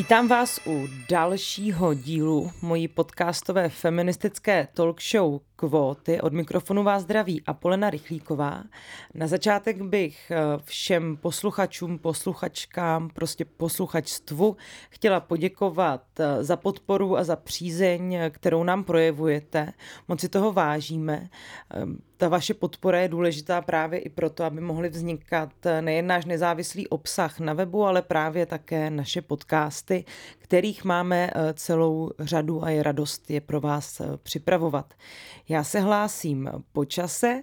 Vítám vás u dalšího dílu mojí podcastové feministické talk show Kvóty. Od mikrofonu vás zdraví Apolena Rychlíková. Na začátek bych eh, všem posluchačům, posluchačkám, prostě posluchačstvu chtěla poděkovat eh, za podporu a za přízeň, kterou nám projevujete. Moc si toho vážíme. Ehm, ta vaše podpora je důležitá právě i proto, aby mohly vznikat eh, nejen náš nezávislý obsah na webu, ale právě také naše podcasty, kterých máme celou řadu a je radost je pro vás připravovat. Já se hlásím po čase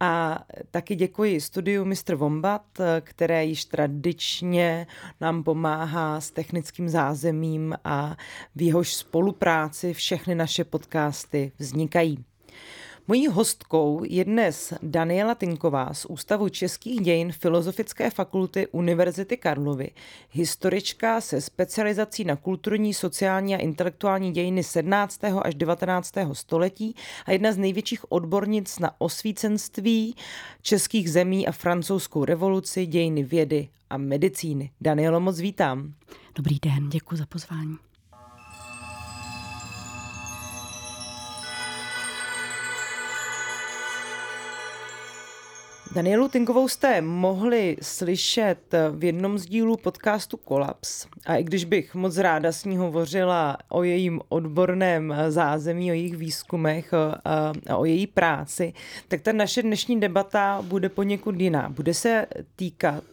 a taky děkuji studiu Mr. Wombat, které již tradičně nám pomáhá s technickým zázemím a v jehož spolupráci všechny naše podcasty vznikají. Mojí hostkou je dnes Daniela Tinková z Ústavu českých dějin Filozofické fakulty Univerzity Karlovy, historička se specializací na kulturní, sociální a intelektuální dějiny 17. až 19. století a jedna z největších odbornic na osvícenství českých zemí a francouzskou revoluci, dějiny vědy a medicíny. Danielo, moc vítám. Dobrý den, děkuji za pozvání. Danielu Tinkovou jste mohli slyšet v jednom z dílů podcastu Kolaps. A i když bych moc ráda s ní hovořila o jejím odborném zázemí, o jejich výzkumech a o její práci, tak ta naše dnešní debata bude poněkud jiná. Bude se týkat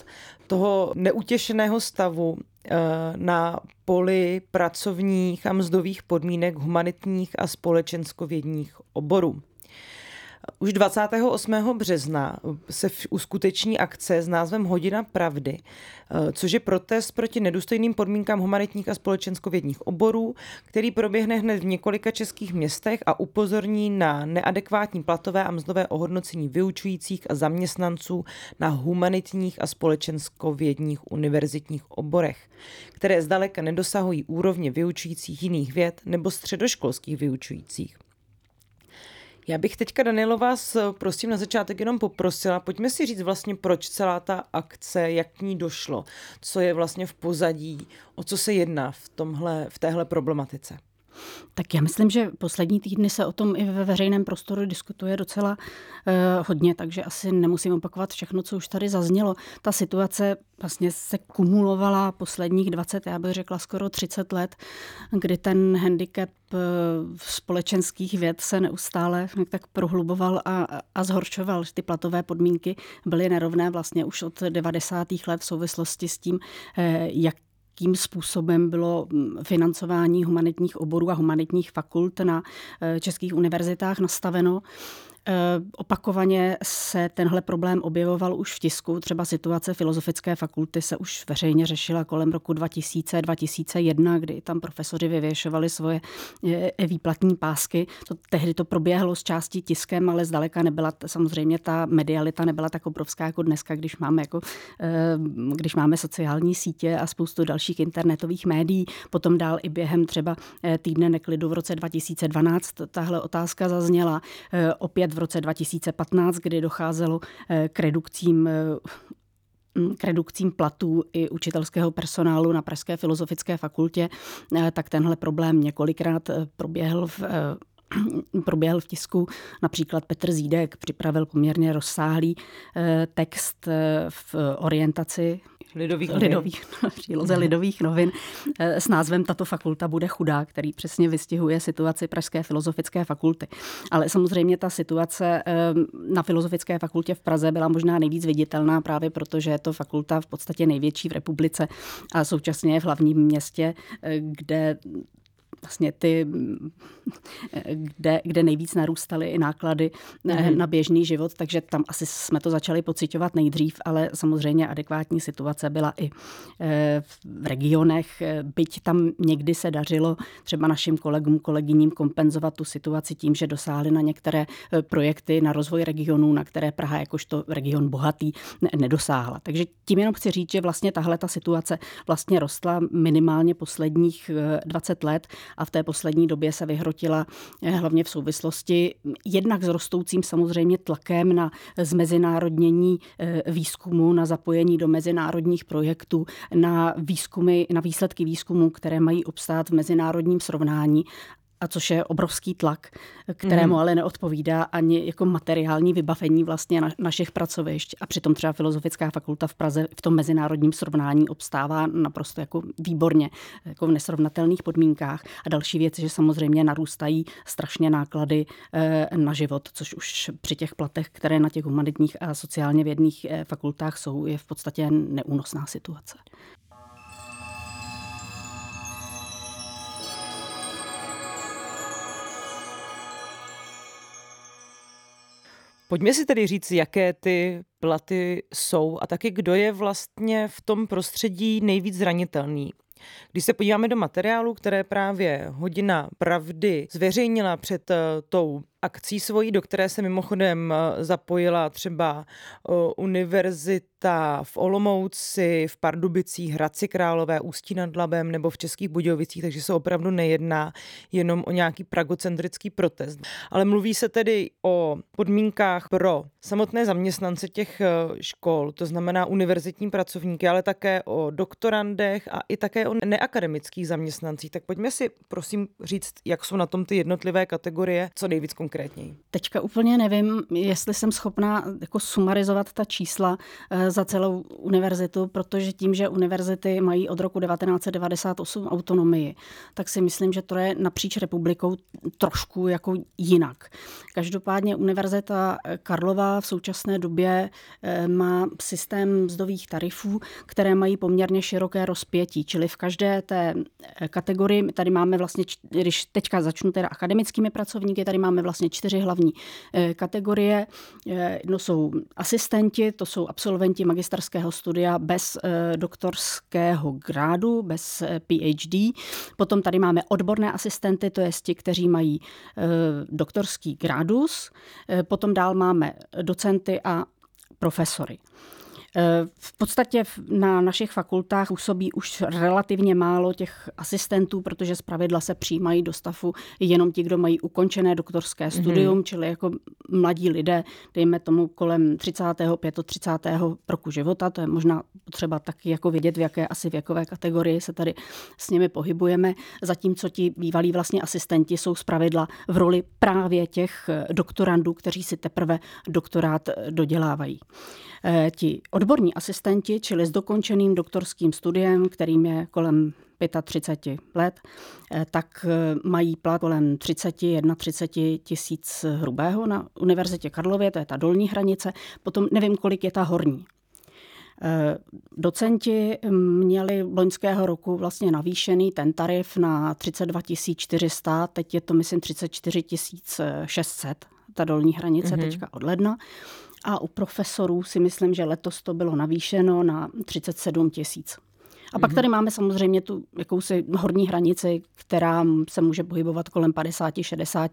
toho neutěšeného stavu e, na poli pracovních a mzdových podmínek humanitních a společenskovědních oborů. Už 28. března se uskuteční akce s názvem Hodina pravdy, eh, což je protest proti nedůstojným podmínkám humanitních a společenskovědních oborů, který proběhne hned v několika českých městech a upozorní na neadekvátní platové a mzdové ohodnocení vyučujících a zaměstnanců na humanitních a společenskovědních univerzitních oborech, které zdaleka nedosahují úrovně vyučujících jiných věd nebo středoškolských vyučujících. Já bych teďka, Danilo, vás prosím na začátek jenom poprosila, pojďme si říct vlastně, proč celá ta akce, jak k ní došlo, co je vlastně v pozadí, o co se jedná v, tomhle, v téhle problematice. Tak já myslím, že poslední týdny se o tom i ve veřejném prostoru diskutuje docela uh, hodně, takže asi nemusím opakovat všechno, co už tady zaznělo. Ta situace vlastně se kumulovala posledních 20, já bych řekla skoro 30 let, kdy ten handicap uh, společenských věd se neustále tak prohluboval a, a zhoršoval. Ty platové podmínky byly nerovné vlastně už od 90. let v souvislosti s tím, uh, jak jakým způsobem bylo mm, financování humanitních oborů a humanitních fakult na eh, českých univerzitách nastaveno. Eh, opakovaně se tenhle problém objevoval už v tisku. Třeba situace Filozofické fakulty se už veřejně řešila kolem roku 2000-2001, kdy tam profesoři vyvěšovali svoje eh, výplatní pásky. To, tehdy to proběhlo s částí tiskem, ale zdaleka nebyla samozřejmě ta medialita nebyla tak obrovská jako dneska, když máme, jako, eh, když máme sociální sítě a spoustu dalších internetových médií. Potom dál i během třeba týdne neklidu v roce 2012 tahle otázka zazněla. Opět v roce 2015, kdy docházelo eh, k redukcím eh, k redukcím platů i učitelského personálu na Pražské filozofické fakultě, eh, tak tenhle problém několikrát proběhl v proběhl v tisku. Například Petr Zídek připravil poměrně rozsáhlý text v orientaci Lidových novin. Lidových, příloze lidových novin eh, s názvem Tato fakulta bude chudá, který přesně vystihuje situaci Pražské filozofické fakulty. Ale samozřejmě ta situace eh, na Filozofické fakultě v Praze byla možná nejvíc viditelná právě proto, že je to fakulta v podstatě největší v republice a současně je v hlavním městě, eh, kde vlastně ty, kde, kde nejvíc narůstaly i náklady mm-hmm. na běžný život, takže tam asi jsme to začali pocitovat nejdřív, ale samozřejmě adekvátní situace byla i eh, v regionech, eh, byť tam někdy se dařilo třeba našim kolegům, kolegyním kompenzovat tu situaci tím, že dosáhli na některé projekty na rozvoj regionů, na které Praha jakožto region bohatý nedosáhla. Takže tím jenom chci říct, že vlastně tahle ta situace vlastně rostla minimálně posledních 20 let a v té poslední době se vyhrotila hlavně v souvislosti jednak s rostoucím samozřejmě tlakem na zmezinárodnění výzkumu, na zapojení do mezinárodních projektů, na výzkumy, na výsledky výzkumu, které mají obstát v mezinárodním srovnání a což je obrovský tlak, kterému mm. ale neodpovídá ani jako materiální vybavení vlastně na, našich pracovišť. A přitom třeba Filozofická fakulta v Praze v tom mezinárodním srovnání obstává naprosto jako výborně, jako v nesrovnatelných podmínkách. A další věc, že samozřejmě narůstají strašně náklady eh, na život, což už při těch platech, které na těch humanitních a sociálně vědných eh, fakultách jsou, je v podstatě neúnosná situace. Pojďme si tedy říct, jaké ty platy jsou a taky kdo je vlastně v tom prostředí nejvíc zranitelný. Když se podíváme do materiálu, které právě Hodina pravdy zveřejnila před eh, tou akcí svojí, do které se mimochodem eh, zapojila třeba eh, univerzita v Olomouci, v Pardubicích, Hradci Králové, Ústí nad Labem nebo v Českých Budějovicích, takže se opravdu nejedná jenom o nějaký pragocentrický protest. Ale mluví se tedy o podmínkách pro samotné zaměstnance těch eh, škol, to znamená univerzitní pracovníky, ale také o doktorandech a i také o neakademických zaměstnancích. Tak pojďme si prosím říct, jak jsou na tom ty jednotlivé kategorie, co nejvíc konkrétně konkrétněji? Teďka úplně nevím, jestli jsem schopná jako sumarizovat ta čísla eh, za celou univerzitu, protože tím, že univerzity mají od roku 1998 autonomii, tak si myslím, že to je napříč republikou trošku jako jinak. Každopádně Univerzita Karlova v současné době eh, má systém mzdových tarifů, které mají poměrně široké rozpětí, čili v každé té eh, kategorii, tady máme vlastně, když teďka začnu teda akademickými pracovníky, tady máme vlastně vlastně čtyři hlavní eh, kategorie. Eh, jedno jsou asistenti, to jsou absolventi magisterského studia bez eh, doktorského grádu, bez PhD. Potom tady máme odborné asistenty, to je ti, kteří mají doktorský grádus. Potom dál máme docenty a profesory. V podstatě na našich fakultách působí už relativně málo těch asistentů, protože zpravidla se přijímají do stavu jenom ti, kdo mají ukončené doktorské mhm. studium, mm-hmm. čili jako mladí lidé, dejme tomu kolem 30. 35. roku života. To je možná potřeba taky jako vědět, v jaké asi věkové kategorii se tady s nimi pohybujeme. Zatímco ti bývalí vlastně asistenti jsou zpravidla v roli právě těch doktorandů, kteří si teprve doktorát dodělávají. Eh, ti odborní asistenti, čili s dokončeným doktorským studiem, kterým je kolem 35 let, eh, tak eh, mají plat kolem 30, 31 tisíc hrubého na Univerzitě Karlově, to je ta dolní hranice, potom nevím, kolik je ta horní. Docenti měli loňského roku vlastně navýšený ten tarif na 32 400, teď je to myslím 34 600, ta dolní hranice mm-hmm. teďka od ledna. A u profesorů si myslím, že letos to bylo navýšeno na 37 tisíc. A pak mhm. tady máme samozřejmě tu jakousi horní hranici, která se může pohybovat kolem 50, 60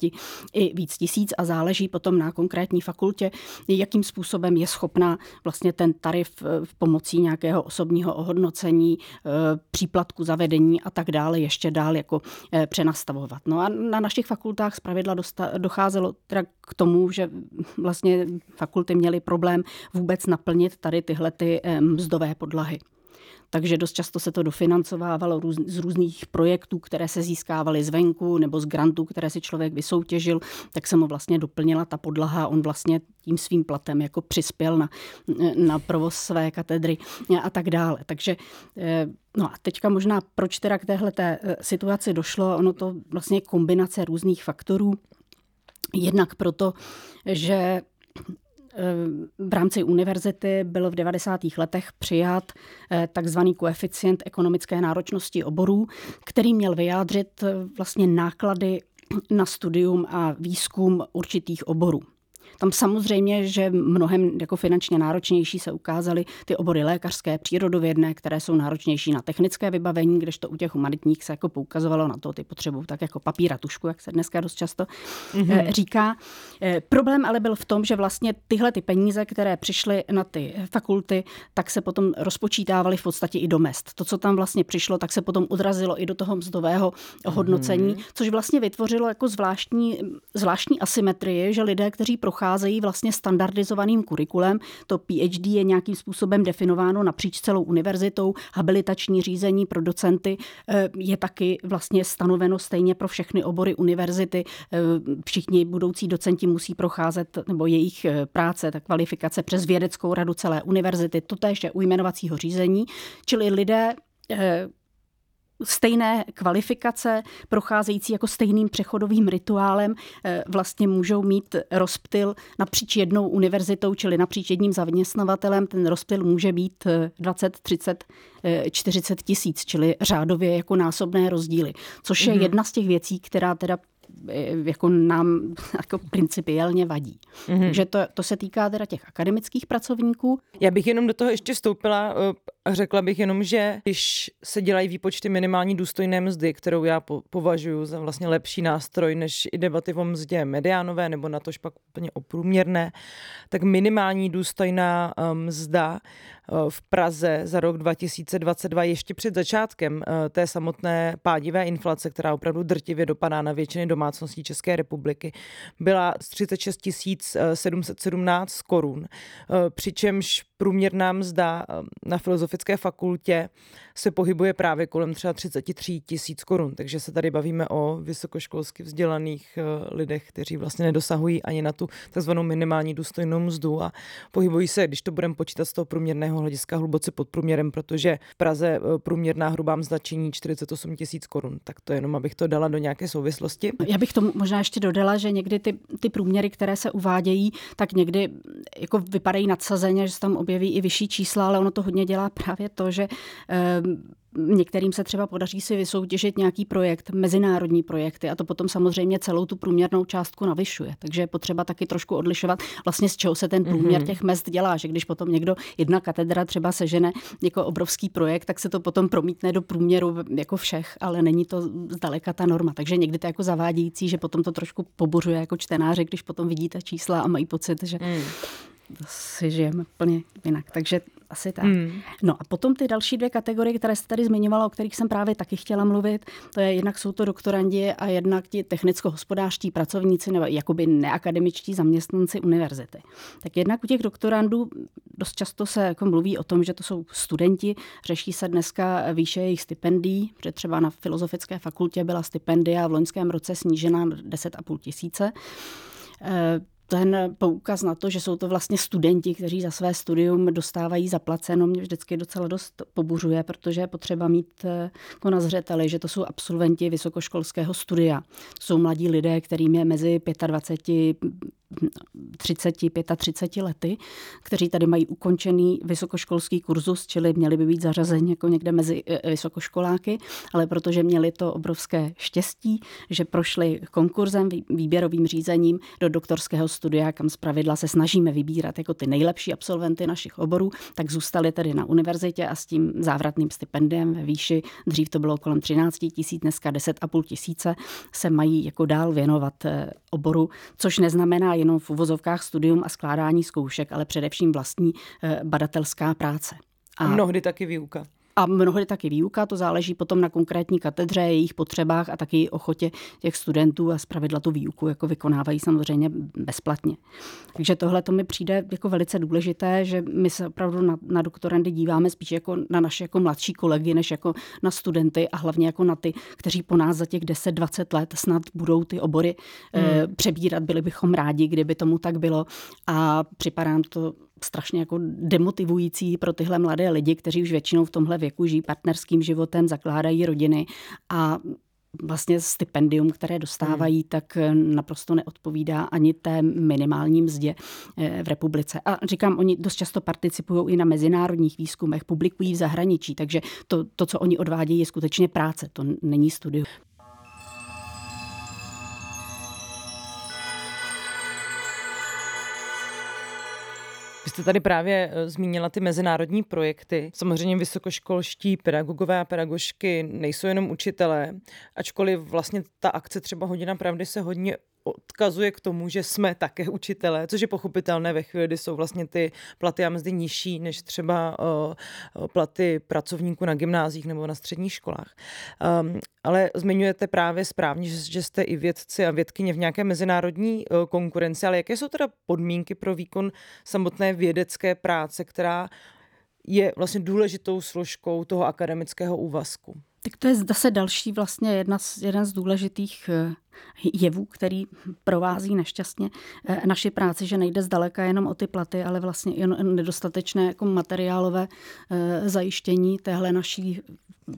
i víc tisíc a záleží potom na konkrétní fakultě, jakým způsobem je schopná vlastně ten tarif eh, v pomocí nějakého osobního ohodnocení, eh, příplatku zavedení a tak dále ještě dál jako eh, přenastavovat. No a na našich fakultách zpravidla docházelo teda k tomu, že vlastně fakulty měly problém vůbec naplnit tady tyhle ty mzdové podlahy takže dost často se to dofinancovávalo z různých projektů, které se získávaly zvenku nebo z grantů, které si člověk vysoutěžil, tak se mu vlastně doplnila ta podlaha. On vlastně tím svým platem jako přispěl na, na provoz své katedry a tak dále. Takže eh, No a teďka možná, proč teda k téhle té eh, situaci došlo, ono to vlastně kombinace různých faktorů. Jednak proto, že v rámci univerzity byl v 90. letech přijat eh, takzvaný koeficient ekonomické náročnosti oborů, který měl vyjádřit eh, vlastně náklady na studium a výzkum určitých oborů. Tam samozřejmě, že mnohem jako finančně náročnější se ukázaly ty obory lékařské, přírodovědné, které jsou náročnější na technické vybavení, kdežto u těch humanitních se jako poukazovalo na to ty potřebu, tak jako papíra tušku, jak se dneska dost často mm-hmm. říká. Eh, problém ale byl v tom, že vlastně tyhle ty peníze, které přišly na ty fakulty, tak se potom rozpočítávaly v podstatě i do mest. To, co tam vlastně přišlo, tak se potom odrazilo i do toho mzdového hodnocení, mm-hmm. což vlastně vytvořilo jako zvláštní, zvláštní asymetrii, že lidé, kteří procházejí vlastně standardizovaným kurikulem, to PhD je nějakým způsobem definováno napříč celou univerzitou, habilitační řízení pro docenty eh, je taky vlastně stanoveno stejně pro všechny obory univerzity. Eh, všichni budoucí docenti musí procházet, nebo jejich eh, práce, ta kvalifikace přes vědeckou radu celé univerzity, to je u jmenovacího řízení, čili lidé stejné kvalifikace, procházející jako stejným přechodovým rituálem, eh, vlastně můžou mít rozptyl napříč jednou univerzitou, čili napříč jedním zaměstnavatelem. Ten rozptyl může být 20, 30, 40 tisíc, čili řádově jako násobné rozdíly, což je mm-hmm. jedna z těch věcí, která teda eh, jako nám jako principiálně vadí. Mm-hmm. Takže to, to se týká teda těch akademických pracovníků. Já bych jenom do toho ještě stoupila eh, Řekla bych jenom, že když se dělají výpočty minimální důstojné mzdy, kterou já po- považuji za vlastně lepší nástroj než i debaty o mzdě mediánové nebo na tož pak úplně oprůměrné, tak minimální důstojná um, mzda uh, v Praze za rok 2022 ještě před začátkem uh, té samotné pádivé inflace, která opravdu drtivě dopadá na většiny domácností České republiky, byla z 36 717 korun, přičemž průměrná mzda na filozofické fakultě se pohybuje právě kolem třeba 33 tisíc korun. Takže se tady bavíme o vysokoškolsky vzdělaných uh, lidech, kteří vlastně nedosahují ani na tu takzvanou minimální důstojnou mzdu a pohybují se, když to budeme počítat z toho průměrného hlediska, hluboce pod průměrem, protože v Praze uh, průměrná hrubá mzda činí 48 tisíc korun. Tak to jenom, abych to dala do nějaké souvislosti. Já bych tomu možná ještě dodala, že někdy ty, ty průměry, které se uvádějí, tak někdy jako vypadají nadsazeně, že se tam objeví i vyšší čísla, ale ono to hodně dělá právě to, že ehm, Některým se třeba podaří si vysoutěžit nějaký projekt, mezinárodní projekty a to potom samozřejmě celou tu průměrnou částku navyšuje. Takže je potřeba taky trošku odlišovat vlastně z čeho se ten průměr mhm. těch mest dělá, že když potom někdo, jedna katedra třeba sežene jako obrovský projekt, tak se to potom promítne do průměru jako všech, ale není to zdaleka ta norma. Takže někdy to je jako zavádějící, že potom to trošku pobuřuje jako čtenáře, když potom vidíte čísla a mají pocit, že mm si žijeme úplně jinak. Takže asi tak. Hmm. No a potom ty další dvě kategorie, které jste tady zmiňovala, o kterých jsem právě taky chtěla mluvit, to je jednak jsou to doktorandi a jednak ti technicko-hospodářští pracovníci nebo jakoby neakademičtí zaměstnanci univerzity. Tak jednak u těch doktorandů dost často se jako mluví o tom, že to jsou studenti, řeší se dneska výše jejich stipendií, protože třeba na Filozofické fakultě byla stipendia v loňském roce snížena na 10,5 tisíce eh, ten poukaz na to, že jsou to vlastně studenti, kteří za své studium dostávají zaplaceno, mě vždycky docela dost pobuřuje, protože je potřeba mít eh, jako na zřeteli, že to jsou absolventi vysokoškolského studia. Jsou mladí lidé, kterým je mezi 25 30, 35 lety, kteří tady mají ukončený vysokoškolský kurzus, čili měli by být zařazeni jako někde mezi e, vysokoškoláky, ale protože měli to obrovské štěstí, že prošli konkurzem, výběrovým řízením do doktorského studia, kam zpravidla se snažíme vybírat jako ty nejlepší absolventy našich oborů, tak zůstali tedy na univerzitě a s tím závratným stipendiem ve výši, dřív to bylo kolem 13 tisíc, dneska 10,5 tisíce, se mají jako dál věnovat e, oboru, což neznamená jenom v uvozovkách studium a skládání zkoušek, ale především vlastní eh, badatelská práce. A mnohdy taky výuka. A mnohdy taky výuka, to záleží potom na konkrétní katedře, jejich potřebách a taky ochotě těch studentů a zpravidla tu výuku jako vykonávají samozřejmě bezplatně. Takže tohle to mi přijde jako velice důležité, že my se opravdu na, na doktorandy díváme spíš jako na naše jako mladší kolegy, než jako na studenty a hlavně jako na ty, kteří po nás za těch 10-20 let snad budou ty obory hmm. e, přebírat. Byli bychom rádi, kdyby tomu tak bylo a připadá to strašně jako demotivující pro tyhle mladé lidi, kteří už většinou v tomhle věku žijí partnerským životem, zakládají rodiny a vlastně stipendium, které dostávají, hmm. tak naprosto neodpovídá ani té minimální mzdě eh, v republice. A říkám, oni dost často participují i na mezinárodních výzkumech, publikují v zahraničí, takže to, to co oni odvádějí, je skutečně práce, to není studium. Jste tady právě eh, zmínila ty mezinárodní projekty. Samozřejmě vysokoškolští pedagogové a pedagožky nejsou jenom učitelé, ačkoliv vlastně ta akce třeba Hodina pravdy se hodně odkazuje k tomu, že jsme také učitelé, což je pochopitelné ve chvíli, kdy jsou vlastně ty platy a mzdy nižší než třeba uh, platy pracovníků na gymnázích nebo na středních školách. Um, ale zmiňujete právě správně, že, jste i vědci a vědkyně v nějaké mezinárodní uh, konkurenci, ale jaké jsou teda podmínky pro výkon samotné vědecké práce, která je vlastně důležitou složkou toho akademického úvazku? Tak to je zase další vlastně jedna z, jeden z důležitých eh, jevů, který provází nešťastně eh, naši práci, že nejde zdaleka jenom o ty platy, ale vlastně i nedostatečné jako materiálové eh, zajištění téhle naší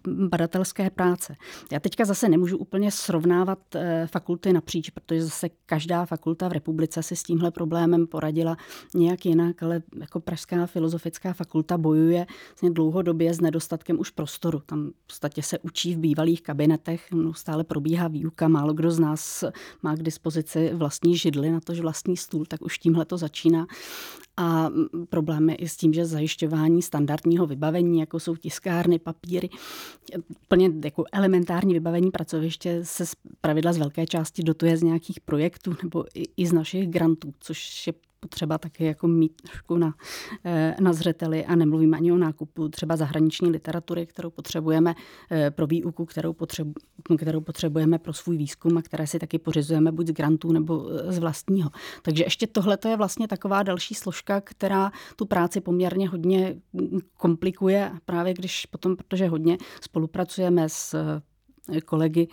badatelské práce. Já teďka zase nemůžu úplně srovnávat eh, fakulty napříč, protože zase každá fakulta v republice si s tímhle problémem poradila nějak jinak, ale jako Pražská filozofická fakulta bojuje vlastně dlouhodobě s nedostatkem už prostoru. Tam v podstatě se učí v bývalých kabinetech, stále probíhá výuka, málo kdo z nás má k dispozici vlastní židly na tož vlastní stůl, tak už tímhle to začíná a problémy i s tím, že zajišťování standardního vybavení, jako jsou tiskárny, papíry, plně jako elementární vybavení pracoviště se z pravidla z velké části dotuje z nějakých projektů nebo i, i z našich grantů, což je potřeba taky jako mít trošku na, eh, na zřeteli a nemluvím ani o nákupu třeba zahraniční literatury, kterou potřebujeme eh, pro výuku, kterou, potřebu, kterou potřebujeme pro svůj výzkum a které si taky pořizujeme buď z grantů nebo eh, z vlastního. Takže ještě tohle je vlastně taková další složka, která tu práci poměrně hodně mm, komplikuje, právě když potom, protože hodně spolupracujeme s kolegy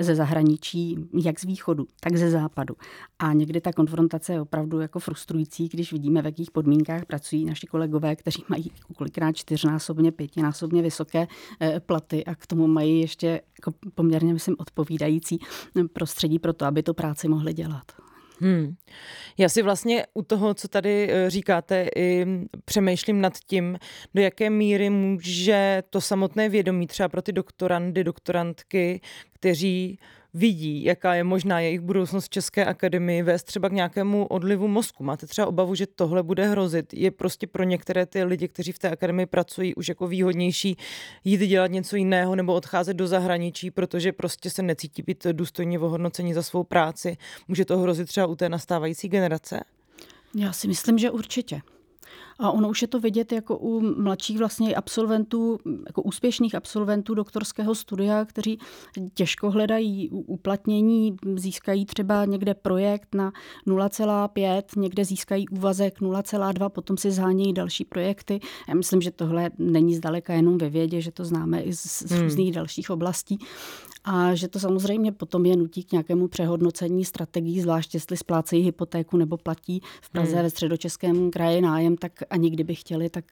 ze zahraničí, jak z východu, tak ze západu. A někdy ta konfrontace je opravdu jako frustrující, když vidíme, v jakých podmínkách pracují naši kolegové, kteří mají kolikrát čtyřnásobně, pětinásobně vysoké eh, platy a k tomu mají ještě jako poměrně, myslím, odpovídající prostředí pro to, aby tu práci mohli dělat. Hmm. Já si vlastně u toho, co tady eh, říkáte, i přemýšlím nad tím, do jaké míry může to samotné vědomí třeba pro ty doktorandy, doktorantky, kteří vidí, jaká je možná jejich budoucnost v České akademii, vést třeba k nějakému odlivu mozku. Máte třeba obavu, že tohle bude hrozit? Je prostě pro některé ty lidi, kteří v té akademii pracují, už jako výhodnější jít dělat něco jiného nebo odcházet do zahraničí, protože prostě se necítí být důstojně ohodnocení za svou práci. Může to hrozit třeba u té nastávající generace? Já si myslím, že určitě. A ono už je to vidět jako u mladších vlastně absolventů, jako úspěšných absolventů doktorského studia, kteří těžko hledají uplatnění, získají třeba někde projekt na 0,5, někde získají úvazek 0,2, potom si zhánějí další projekty. Já myslím, že tohle není zdaleka jenom ve vědě, že to známe i z, z hmm. různých dalších oblastí a že to samozřejmě potom je nutí k nějakému přehodnocení strategií, zvlášť jestli splácejí hypotéku nebo platí v Praze hmm. ve středočeském kraji nájem, tak ani kdyby chtěli, tak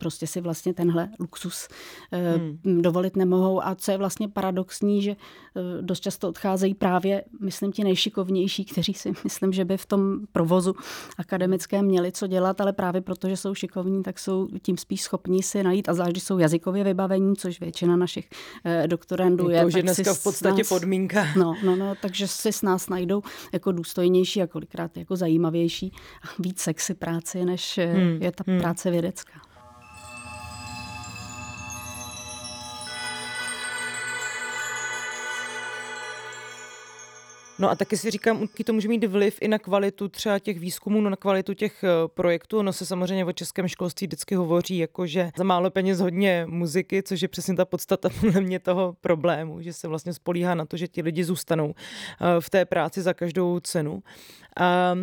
prostě si vlastně tenhle luxus eh, hmm. dovolit nemohou. A co je vlastně paradoxní, že eh, dost často odcházejí právě, myslím, ti nejšikovnější, kteří si myslím, že by v tom provozu akademickém měli co dělat, ale právě protože jsou šikovní, tak jsou tím spíš schopní si najít, a zvlášť, jsou jazykově vybavení, což většina našich eh, doktorandů je. To už je dneska v podstatě nás, podmínka. No, no, no, takže si s nás najdou jako důstojnější a kolikrát jako zajímavější a víc sexy práci, než hmm. je ta hmm. práce vědecká. No a taky si říkám, jaký to může mít vliv i na kvalitu třeba těch výzkumů, no na kvalitu těch eh, projektů. No se samozřejmě o českém školství vždycky hovoří, jako že za málo peněz hodně muziky, což je přesně ta podstata podle mě toho problému, že se vlastně spolíhá na to, že ti lidi zůstanou eh, v té práci za každou cenu. A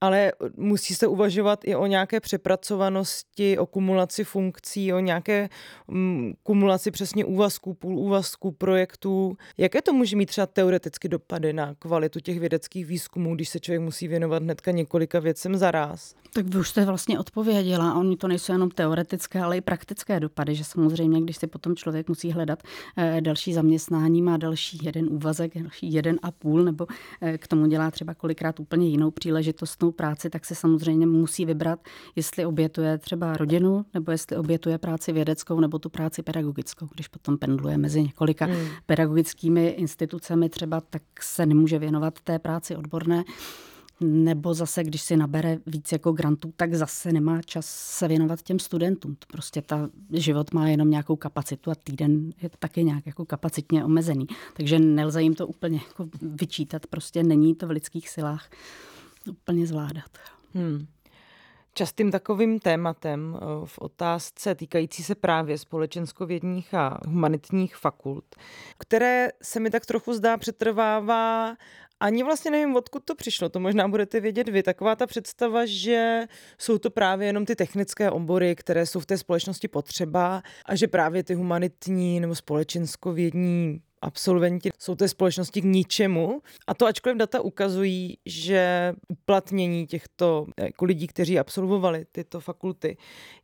ale musí se uvažovat i o nějaké přepracovanosti, o kumulaci funkcí, o nějaké um, kumulaci přesně úvazků, půl úvazků, projektů. Jaké to může mít třeba teoreticky dopady na kvalitu těch vědeckých výzkumů, když se člověk musí věnovat hnedka několika věcem za ráz? Tak vy už jste vlastně odpověděla. Oni to nejsou jenom teoretické, ale i praktické dopady, že samozřejmě, když si potom člověk musí hledat eh, další zaměstnání, má další jeden úvazek, další jeden a půl, nebo eh, k tomu dělá třeba kolikrát úplně jinou příležitostnou práci, tak se samozřejmě musí vybrat, jestli obětuje třeba rodinu, nebo jestli obětuje práci vědeckou, nebo tu práci pedagogickou. Když potom pendluje mezi několika hmm. pedagogickými institucemi třeba, tak se nemůže věnovat té práci odborné. nebo zase, když si nabere víc jako grantů, tak zase nemá čas se věnovat těm studentům. To prostě ta život má jenom nějakou kapacitu a týden je taky nějak jako kapacitně omezený. Takže nelze jim to úplně jako vyčítat, prostě není to v lidských silách úplně zvládat. Hmm. Častým takovým tématem eh, v otázce týkající se právě společenskovědních a humanitních fakult, které se mi tak trochu zdá přetrvává ani vlastně nevím, odkud to přišlo, to možná budete vědět vy. Taková ta představa, že jsou to právě jenom ty technické obory, které jsou v té společnosti potřeba a že právě ty humanitní nebo společenskovědní absolventi jsou té společnosti k ničemu. A to ačkoliv data ukazují, že uplatnění těchto jako lidí, kteří absolvovali tyto fakulty,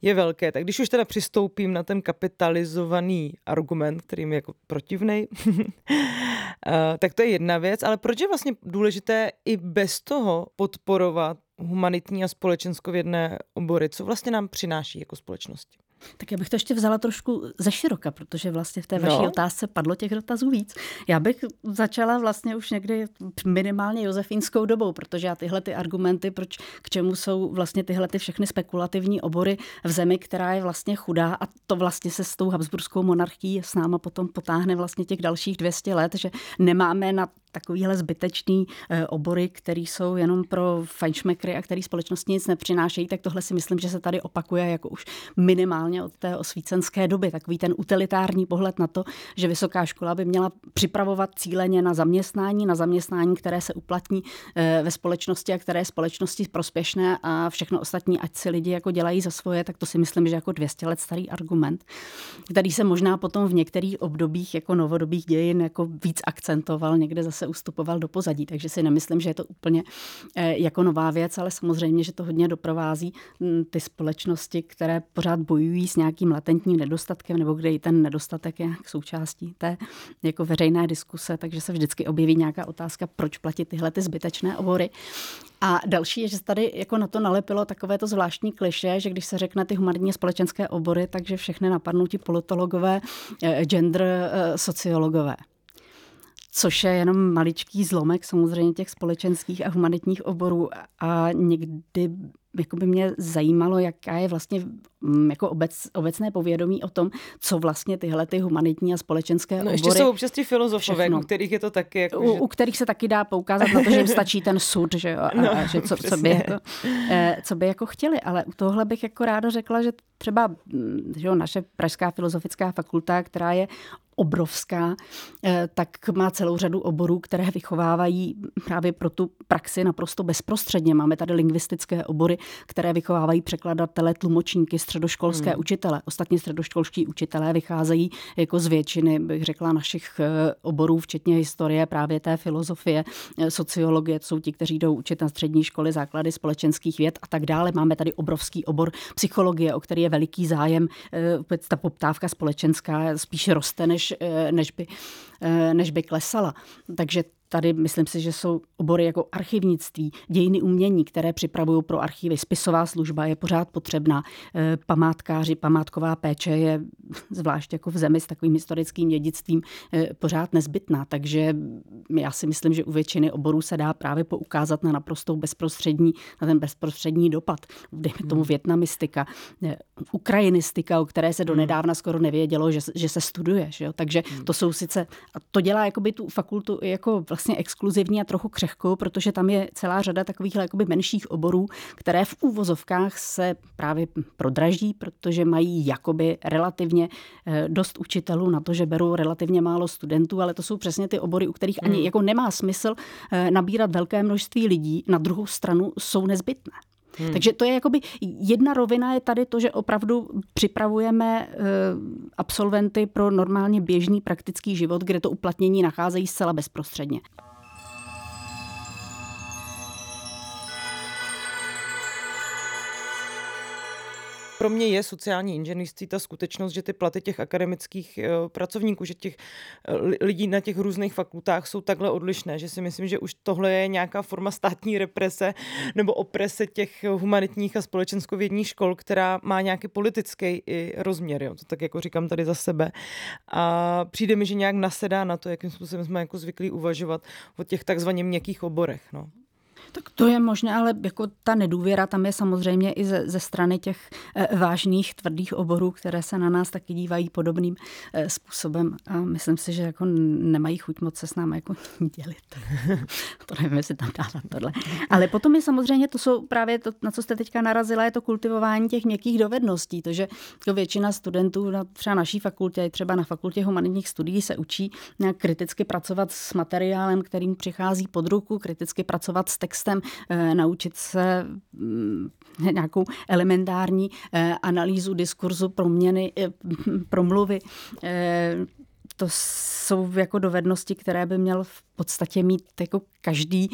je velké. Tak když už teda přistoupím na ten kapitalizovaný argument, který je jako protivnej, eh, tak to je jedna věc. Ale proč je vlastně důležité i bez toho podporovat humanitní a společenskovědné obory? Co vlastně nám přináší jako společnosti? Tak já bych to ještě vzala trošku ze široka, protože vlastně v té vaší no. otázce padlo těch dotazů víc. Já bych začala vlastně už někdy minimálně josefínskou dobou, protože já tyhle ty argumenty, proč k čemu jsou vlastně tyhle ty všechny spekulativní obory v zemi, která je vlastně chudá a to vlastně se s tou Habsburskou monarchií s náma potom potáhne vlastně těch dalších 200 let, že nemáme na takovýhle zbytečný eh, obory, které jsou jenom pro fajnšmekry a který společnosti nic nepřinášejí, tak tohle si myslím, že se tady opakuje jako už minimálně od té osvícenské doby. Takový ten utilitární pohled na to, že vysoká škola by měla připravovat cíleně na zaměstnání, na zaměstnání, které se uplatní eh, ve společnosti a které je společnosti prospěšné a všechno ostatní, ať si lidi jako dělají za svoje, tak to si myslím, že jako 200 let starý argument, který se možná potom v některých obdobích jako novodobých dějin jako víc akcentoval, někde zase se ustupoval do pozadí, takže si nemyslím, že je to úplně eh, jako nová věc, ale samozřejmě, že to hodně doprovází hm, ty společnosti, které pořád bojují s nějakým latentním nedostatkem, nebo kde i ten nedostatek je součástí té jako veřejné diskuse, takže se vždycky objeví nějaká otázka, proč platit tyhle ty zbytečné obory. A další je, že se tady jako na to nalepilo takové to zvláštní kliše, že když se řekne ty humanitní společenské obory, takže všechny napadnou ti politologové, eh, gender eh, sociologové což je jenom maličký zlomek samozřejmě těch společenských a humanitních oborů a někdy jako by mě zajímalo, jaká je vlastně mm, jako obec, obecné povědomí o tom, co vlastně tyhle ty humanitní a společenské no, obory... ještě jsou občas ti filozofové, u kterých je to taky... Jako, u, že... u kterých se taky dá poukázat na to, že jim stačí ten sud, že jo, a, no, a že co, co, by jako, eh, co by jako chtěli. Ale u tohle bych jako ráda řekla, že třeba mm, že jo, naše Pražská filozofická fakulta, která je obrovská, eh, tak má celou řadu oborů, které vychovávají právě pro tu praxi naprosto bezprostředně. Máme tady lingvistické obory, které vychovávají překladatele, tlumočníky, středoškolské hmm. učitele. Ostatně středoškolští učitelé vycházejí jako z většiny, bych řekla, našich eh, oborů, včetně historie, právě té filozofie, eh, sociologie, to jsou ti, kteří jdou učit na střední školy základy společenských věd a tak dále. Máme tady obrovský obor psychologie, o který je veliký zájem. Ta poptávka společenská spíše roste, než než, eh, by, eh, než by klesala. Takže Tady myslím si, že jsou obory jako archivnictví, dějiny umění, které připravují pro archivy. Spisová služba je pořád potřebná. Eh, památkáři, památková péče je zvlášť jako v zemi s takovým historickým dědictvím pořád nezbytná. Takže já si myslím, že u většiny oborů se dá právě poukázat na naprostou bezprostřední, na ten bezprostřední dopad. Dejme tomu hmm. větnamistika, ukrajinistika, o které se donedávna skoro nevědělo, že, že se studuje. Že jo? Takže hmm. to jsou sice, a to dělá jakoby tu fakultu jako vlastně exkluzivní a trochu křehkou, protože tam je celá řada takových jakoby menších oborů, které v úvozovkách se právě prodraží, protože mají jakoby relativně eh, dost učitelů na to, že berou relativně málo studentů, ale to jsou přesně ty obory, u kterých ani hmm. jako nemá smysl eh, nabírat velké množství lidí, na druhou stranu jsou nezbytné. Hmm. Takže to je jakoby jedna rovina je tady to, že opravdu připravujeme uh, absolventy pro normálně běžný praktický život, kde to uplatnění nacházejí zcela bezprostředně. Pro mě je sociální inženýrství ta skutečnost, že ty platy těch akademických eh, pracovníků, že těch eh, lidí na těch různých fakultách jsou takhle odlišné, že si myslím, že už tohle je nějaká forma státní represe nebo oprese těch humanitních a společenskovědních škol, která má nějaký politický i rozměr, jo, to tak jako říkám tady za sebe. A přijde mi, že nějak nasedá na to, jakým způsobem jsme jako zvyklí uvažovat o těch takzvaně měkkých oborech. No. Tak to je možné, ale jako ta nedůvěra tam je samozřejmě i ze, ze strany těch e, vážných, tvrdých oborů, které se na nás taky dívají podobným e, způsobem a myslím si, že jako nemají chuť moc se s námi jako dělit. to nevím, jestli tam dávat tohle. Ale potom je samozřejmě, to jsou právě to, na co jste teďka narazila, je to kultivování těch měkkých dovedností. To, že to většina studentů na třeba naší fakultě, třeba na fakultě humanitních studií se učí kriticky pracovat s materiálem, kterým přichází pod ruku, kriticky pracovat s textem textem, eh, naučit se mm, nějakou elementární eh, analýzu diskurzu, proměny, eh, promluvy. To jsou jako dovednosti, které by měl v podstatě mít jako každý,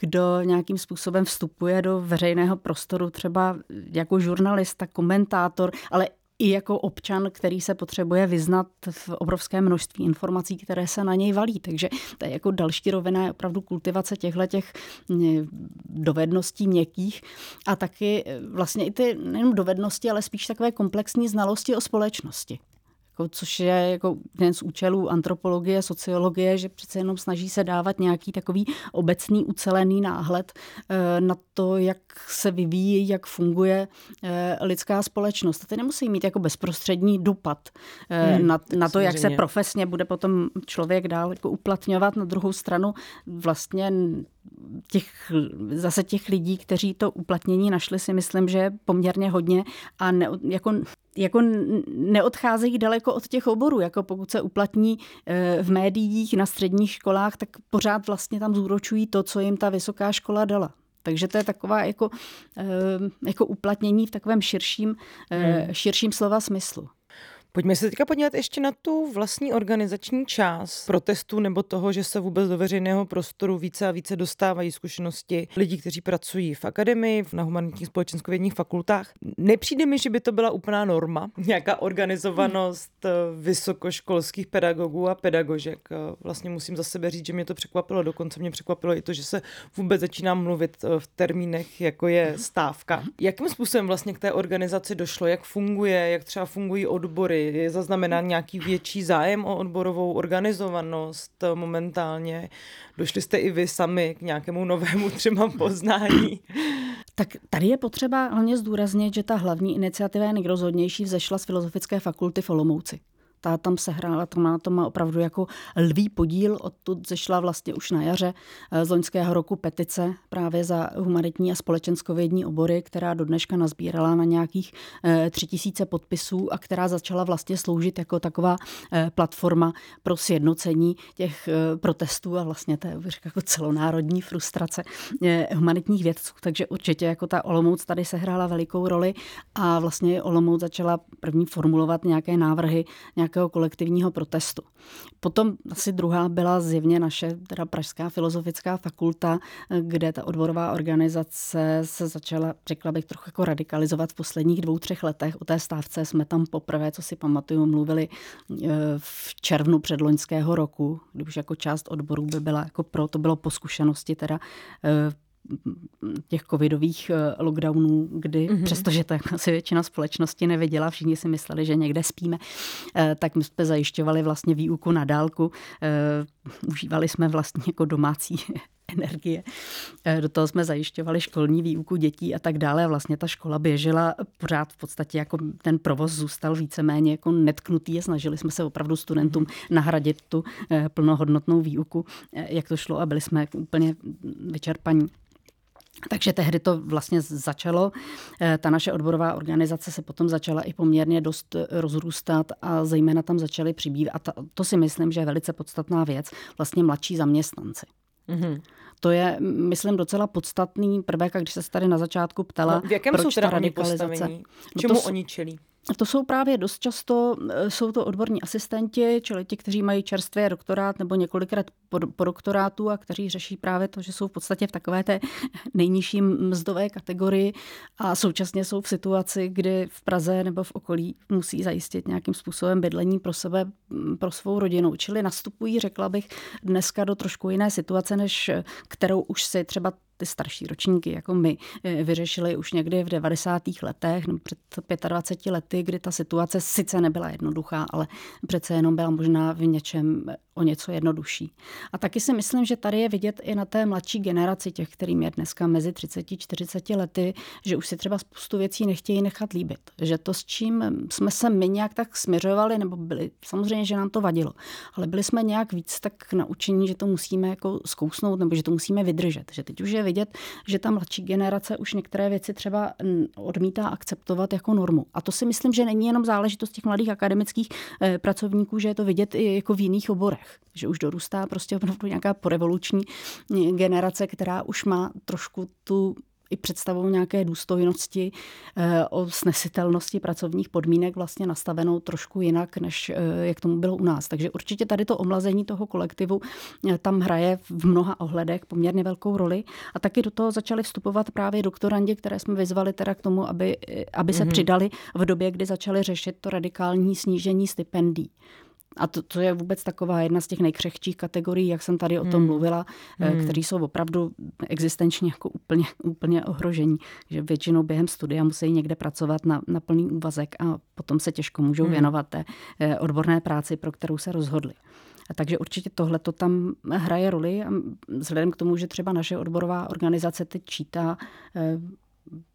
kdo nějakým způsobem vstupuje do veřejného prostoru, třeba jako žurnalista, komentátor, ale i jako občan, který se potřebuje vyznat v obrovské množství informací, které se na něj valí. Takže to je jako další rovina je opravdu kultivace těchto těch dovedností měkkých a taky vlastně i ty nejen dovednosti, ale spíš takové komplexní znalosti o společnosti jako, což je jako jeden z účelů antropologie, sociologie, že přece jenom snaží se dávat nějaký takový obecný, ucelený náhled eh, na to, jak se vyvíjí, jak funguje eh, lidská společnost. A ty nemusí mít jako bezprostřední dopad eh, hmm, na, na to, jak se profesně bude potom člověk dál jako uplatňovat. Na druhou stranu vlastně těch, zase těch lidí, kteří to uplatnění našli, si myslím, že je poměrně hodně a ne, jako, jako neodcházejí daleko od těch oborů. Jako pokud se uplatní eh, v médiích, na středních školách, tak pořád vlastně tam zúročují to, co jim ta vysoká škola dala. Takže to je taková jako, eh, jako uplatnění v takovém širším, eh, hmm. širším slova smyslu. Pojďme se teďka podívat ještě na tu vlastní organizační část protestu nebo toho, že se vůbec do veřejného prostoru více a více dostávají zkušenosti lidí, kteří pracují v akademii, na humanitních společenskovědních fakultách. Nepřijde mi, že by to byla úplná norma, nějaká organizovanost hmm. vysokoškolských pedagogů a pedagožek. Eh, vlastně musím za sebe říct, že mě to překvapilo. Dokonce mě překvapilo i to, že se vůbec začínám mluvit eh, v termínech, jako je stávka. Jakým způsobem vlastně k té organizaci došlo? Jak funguje? Jak třeba fungují odbory? Je zaznamenán nějaký větší zájem o odborovou organizovanost momentálně? Došli jste i vy sami k nějakému novému třeba poznání? Tak tady je potřeba hlavně zdůraznit, že ta hlavní iniciativa je nejrozhodnější vzešla z Filozofické fakulty v Olomouci ta tam se hrála, to má, to má opravdu jako lvý podíl, odtud zešla vlastně už na jaře eh, z loňského roku petice právě za humanitní a společenskovědní obory, která do dneška nazbírala na nějakých eh, tři tisíce podpisů a která začala vlastně sloužit jako taková eh, platforma pro sjednocení těch protestů a vlastně té jako celonárodní frustrace humanitních vědců. Takže určitě jako ta Olomouc tady se hrála velikou roli a vlastně Olomouc začala první formulovat nějaké návrhy, nějak nějakého kolektivního protestu. Potom asi druhá byla zjevně naše teda Pražská filozofická fakulta, kde ta odborová organizace se začala, řekla bych, trochu jako radikalizovat v posledních dvou, třech letech. O té stávce jsme tam poprvé, co si pamatuju, mluvili e, v červnu předloňského roku, kdy už jako část odborů by byla jako pro, to bylo po zkušenosti teda e, těch covidových eh, lockdownů, kdy mm-hmm. přestože to asi většina společnosti nevěděla, všichni si mysleli, že někde spíme, eh, tak my jsme zajišťovali vlastně výuku na dálku. Eh, užívali jsme vlastně jako domácí energie. Do toho jsme zajišťovali školní výuku dětí a tak dále. Vlastně ta škola běžela pořád v podstatě jako ten provoz zůstal víceméně jako netknutý a snažili jsme se opravdu studentům nahradit tu plnohodnotnou výuku, jak to šlo a byli jsme úplně vyčerpaní. Takže tehdy to vlastně začalo. Eh, ta naše odborová organizace se potom začala i poměrně dost eh, rozrůstat a zejména tam začaly přibývat. A to, to si myslím, že je velice podstatná věc, vlastně mladší zaměstnanci. Mm-hmm. To je, myslím, docela podstatný prvek, a když se tady na začátku ptala, no, v jakém proč jsou teda ta radikalizace. Oni Čemu no to, oni čelí? To jsou právě dost často, eh, jsou to odborní asistenti, čili ti, kteří mají čerstvě doktorát nebo několikrát po, po doktorátu a kteří řeší právě to, že jsou v podstatě v takové té nejnižší mzdové kategorii a současně jsou v situaci, kdy v Praze nebo v okolí musí zajistit nějakým způsobem bydlení pro sebe, pro svou rodinu. Čili nastupují, řekla bych, dneska do trošku jiné situace, než kterou už si třeba ty starší ročníky, jako my, eh, vyřešili už někdy v 90. letech, nebo před 25 lety, kdy ta situace sice nebyla jednoduchá, ale přece jenom byla možná v něčem o něco jednodušší. A taky si myslím, že tady je vidět i na té mladší generaci těch, kterým je dneska mezi 30 40 lety, že už si třeba spoustu věcí nechtějí nechat líbit. Že to, s čím jsme se my nějak tak směřovali, nebo byli, samozřejmě, že nám to vadilo, ale byli jsme nějak víc tak naučení, že to musíme jako zkousnout, nebo že to musíme vydržet. Že teď už je vidět, že ta mladší generace už některé věci třeba odmítá akceptovat jako normu. A to si myslím, že není jenom záležitost těch mladých akademických eh, pracovníků, že je to vidět i jako v jiných oborech. Že už dorůstá prostě opravdu nějaká porevoluční eh, generace, která už má trošku tu i představou nějaké důstojnosti, eh, o snesitelnosti pracovních podmínek vlastně nastavenou trošku jinak, než eh, jak tomu bylo u nás. Takže určitě tady to omlazení toho kolektivu eh, tam hraje v mnoha ohledech poměrně velkou roli. A taky do toho začali vstupovat právě doktorandi, které jsme vyzvali teda k tomu, aby, aby se mm-hmm. přidali v době, kdy začali řešit to radikální snížení stipendií. A to, to je vůbec taková jedna z těch nejkřehčích kategorií, jak jsem tady o tom hmm. mluvila, eh, hmm. které jsou opravdu existenčně jako úplně, úplně ohrožení. Že většinou během studia musí někde pracovat na, na plný úvazek a potom se těžko můžou hmm. věnovat té eh, odborné práci, pro kterou se rozhodli. A takže určitě tohle to tam hraje roli. A vzhledem k tomu, že třeba naše odborová organizace teď čítá eh,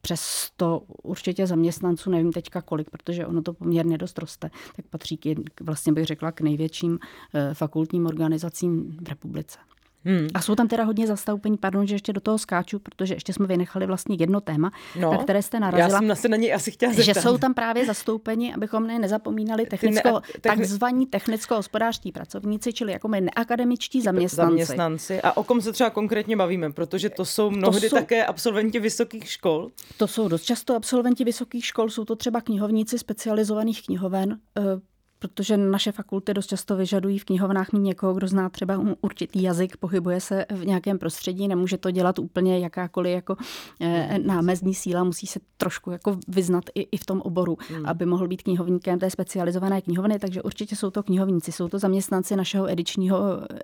přes to určitě zaměstnanců, nevím teďka kolik, protože ono to poměrně dost roste, tak patří k, vlastně bych řekla k největším eh, fakultním organizacím v republice. Hmm. A jsou tam teda hodně zastoupení, pardon, že ještě do toho skáču, protože ještě jsme vynechali vlastně jedno téma, no, na které jste narazila. Já jsem se na něj asi chtěla zeptat. Že jsou tam právě zastoupeni, abychom ne, nezapomínali technicko, ne, techni... takzvaní technicko-hospodářští pracovníci, čili jako my neakademičtí zaměstnanci. zaměstnanci. A o kom se třeba konkrétně bavíme, protože to jsou mnohdy to jsou, také absolventi vysokých škol. To jsou dost často absolventi vysokých škol, jsou to třeba knihovníci specializovaných knihoven, eh, protože naše fakulty dost často vyžadují v knihovnách mít někoho, kdo zná třeba určitý jazyk, pohybuje se v nějakém prostředí, nemůže to dělat úplně jakákoliv jako eh, námezní síla, musí se trošku jako vyznat i, i v tom oboru, hmm. aby mohl být knihovníkem té specializované knihovny, takže určitě jsou to knihovníci, jsou to zaměstnanci našeho edičního,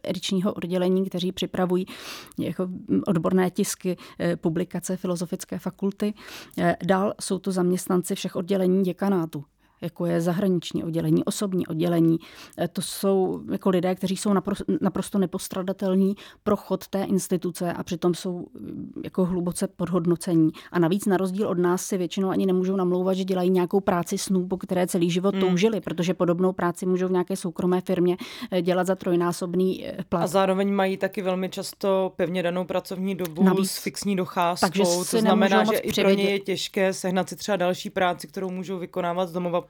edičního oddělení, kteří připravují jako odborné tisky, eh, publikace filozofické fakulty. Eh, dál jsou to zaměstnanci všech oddělení děkanátu, jako je zahraniční oddělení, osobní oddělení. Eh, to jsou jako lidé, kteří jsou naprosto nepostradatelní pro chod té instituce a přitom jsou eh, jako hluboce podhodnocení. A navíc na rozdíl od nás si většinou ani nemůžou namlouvat, že dělají nějakou práci snů, po které celý život hmm. toužili, protože podobnou práci můžou v nějaké soukromé firmě eh, dělat za trojnásobný plat. A zároveň mají taky velmi často pevně danou pracovní dobu Navíc. s fixní docházkou. Takže to znamená, že i pro ně je těžké sehnat si třeba další práci, kterou můžou vykonávat z domova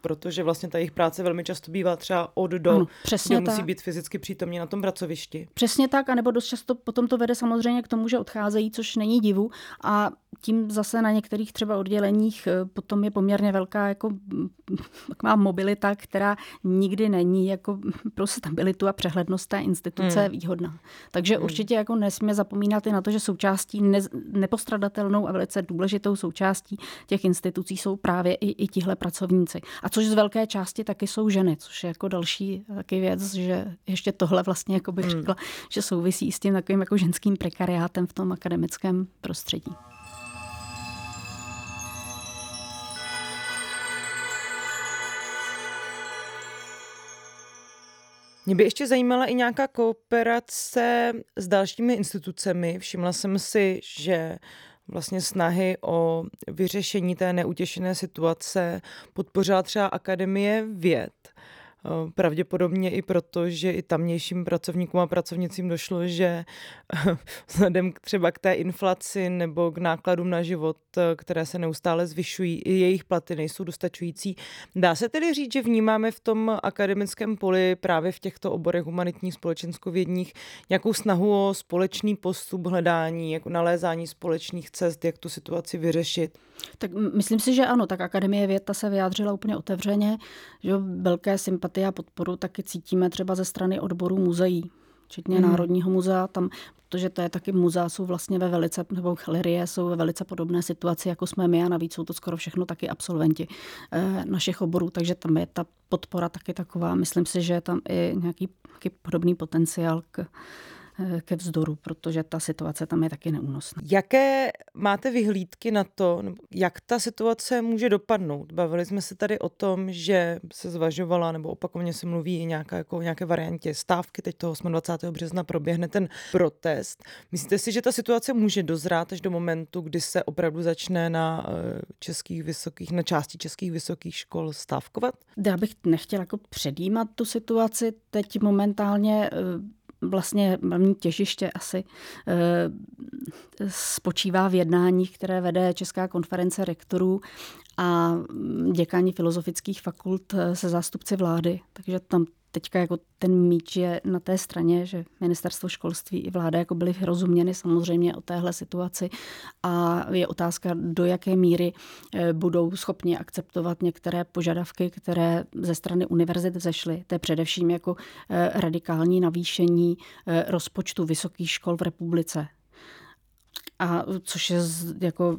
protože vlastně ta jejich práce velmi často bývá třeba od do, ano, přesně kde tak. musí být fyzicky přítomní na tom pracovišti. Přesně tak, anebo dost často potom to vede samozřejmě k tomu, že odcházejí, což není divu a tím zase na některých třeba odděleních eh, potom je poměrně velká jako taková mobilita, která nikdy není jako pro stabilitu a přehlednost té instituce hmm. výhodná. Takže hmm. určitě jako nesmíme zapomínat i na to, že součástí ne, nepostradatelnou a velice důležitou součástí těch institucí jsou právě i, i tihle pracovníci. A což z velké části taky jsou ženy, což je jako další taky věc, že ještě tohle vlastně jako bych hmm. řekla, hmm. že souvisí s tím takovým jako ženským prekariátem v tom akademickém prostředí. Mě by ještě zajímala i nějaká kooperace s dalšími institucemi. Všimla jsem si, že vlastně snahy o vyřešení té neutěšené situace podpořila třeba Akademie věd. Eh, pravděpodobně i proto, že i tamnějším pracovníkům a pracovnicím došlo, že vzhledem třeba k té inflaci nebo k nákladům na život, eh, které se neustále zvyšují, i jejich platy nejsou dostačující. Dá se tedy říct, že vnímáme v tom akademickém poli právě v těchto oborech humanitních, společenskovědních nějakou snahu o společný postup hledání, jako nalézání společných cest, jak tu situaci vyřešit? Tak myslím si, že ano, tak Akademie věd se vyjádřila úplně otevřeně, že velké sympatie a podporu taky cítíme třeba ze strany odboru muzeí, včetně hmm. Národního muzea, tam, protože to je taky muzea, jsou vlastně ve velice, nebo galerie jsou ve velice podobné situaci, jako jsme my a navíc jsou to skoro všechno taky absolventi eh, našich oborů, takže tam je ta podpora taky taková. Myslím si, že je tam i nějaký, nějaký podobný potenciál k ke vzdoru, protože ta situace tam je taky neúnosná. Jaké máte vyhlídky na to, jak ta situace může dopadnout? Bavili jsme se tady o tom, že se zvažovala, nebo opakovaně se mluví i nějaká, jako nějaké variantě stávky. Teď toho 28. března proběhne ten protest. Myslíte si, že ta situace může dozrát až do momentu, kdy se opravdu začne na eh, českých vysokých, na části českých vysokých škol stávkovat? Já bych nechtěla jako předjímat tu situaci. Teď momentálně eh, vlastně hlavní těžiště asi eh, spočívá v jednáních, které vede Česká konference rektorů a děkání filozofických fakult se zástupci vlády. Takže tam teďka jako ten míč je na té straně, že ministerstvo školství i vláda jako byly rozuměny samozřejmě o téhle situaci a je otázka, do jaké míry eh, budou schopni akceptovat některé požadavky, které ze strany univerzit vzešly. To je především jako eh, radikální navýšení eh, rozpočtu vysokých škol v republice a což je jako,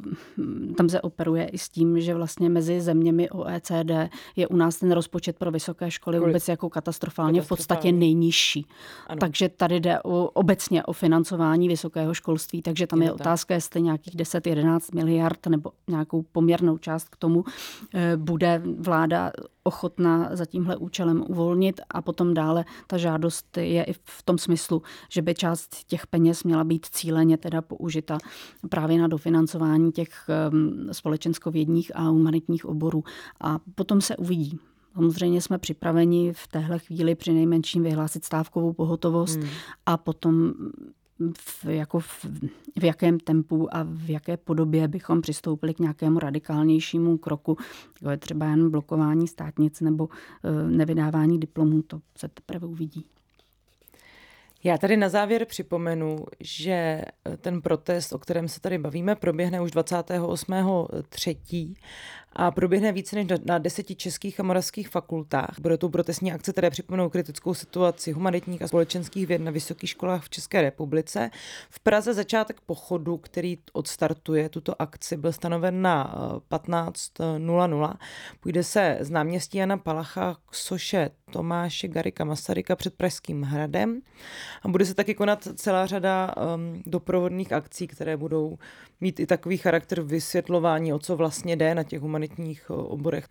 tam se operuje i s tím, že vlastně mezi zeměmi OECD je u nás ten rozpočet pro vysoké školy Kolik? vůbec jako katastrofálně, v podstatě nejnižší. Ano. Takže tady jde o, obecně o financování vysokého školství, takže tam je, je otázka, jestli nějakých 10-11 miliard nebo nějakou poměrnou část k tomu eh, bude vláda ochotná za tímhle účelem uvolnit a potom dále ta žádost je i v tom smyslu, že by část těch peněz měla být cíleně teda použita právě na dofinancování těch ehm, společenskovědních a humanitních oborů. A potom se uvidí. Samozřejmě jsme připraveni v téhle chvíli při nejmenším vyhlásit stávkovou pohotovost hmm. a potom v, jako v, v jakém tempu a v jaké podobě bychom přistoupili k nějakému radikálnějšímu kroku, jako je třeba jen blokování státnic nebo e, nevydávání diplomů, to se teprve uvidí. Já tady na závěr připomenu, že eh, ten protest, o kterém se tady bavíme, proběhne už 28.3. a proběhne více než na deseti českých a moravských fakultách. Bude to protestní akce, které připomenou kritickou situaci humanitních a společenských věd na vysokých školách v České republice. V Praze začátek pochodu, který odstartuje tuto akci, byl stanoven na 15.00. Eh, Půjde se z náměstí Jana Palacha k soše Tomáše Garika Masaryka před Pražským hradem a bude se taky konat celá řada um, doprovodných akcí, které budou mít i takový charakter vysvětlování, o co vlastně jde na těch humanitních oborech.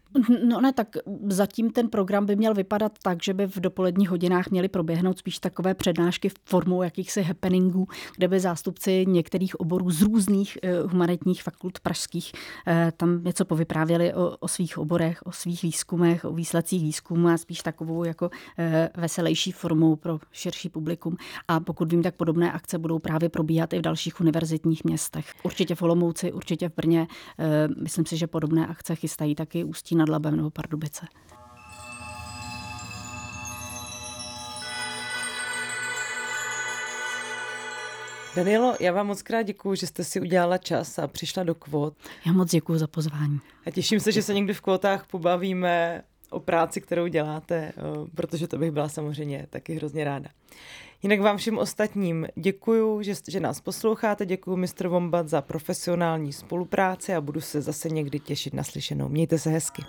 No ne, tak zatím ten program by měl vypadat tak, že by v dopoledních hodinách měly proběhnout spíš takové přednášky formou jakýchsi happeningů, kde by zástupci některých oborů z různých eh, humanitních fakult pražských eh, tam něco povyprávěli o, o svých oborech, o svých výzkumech, o výsledcích výzkumu a spíš takovou jako eh, veselější formou pro širší publikum. A pokud vím, tak podobné akce budou právě probíhat i v dalších univerzitních městech. Určitě v Olomouci, určitě v Brně. Eh, myslím si, že podobné akce chystají taky Ústí nad Labem nebo Pardubice. Danielo, já vám moc krát děkuji, že jste si udělala čas a přišla do kvot. Já moc děkuji za pozvání. A těším se, že se někdy v kvotách pobavíme o práci, kterou děláte, eh, protože to bych byla samozřejmě taky hrozně ráda. Jinak vám všem ostatním děkuju, že, že nás posloucháte, děkuji Mr. Wombat za profesionální spolupráci a budu se zase někdy těšit na slyšenou. Mějte se hezky.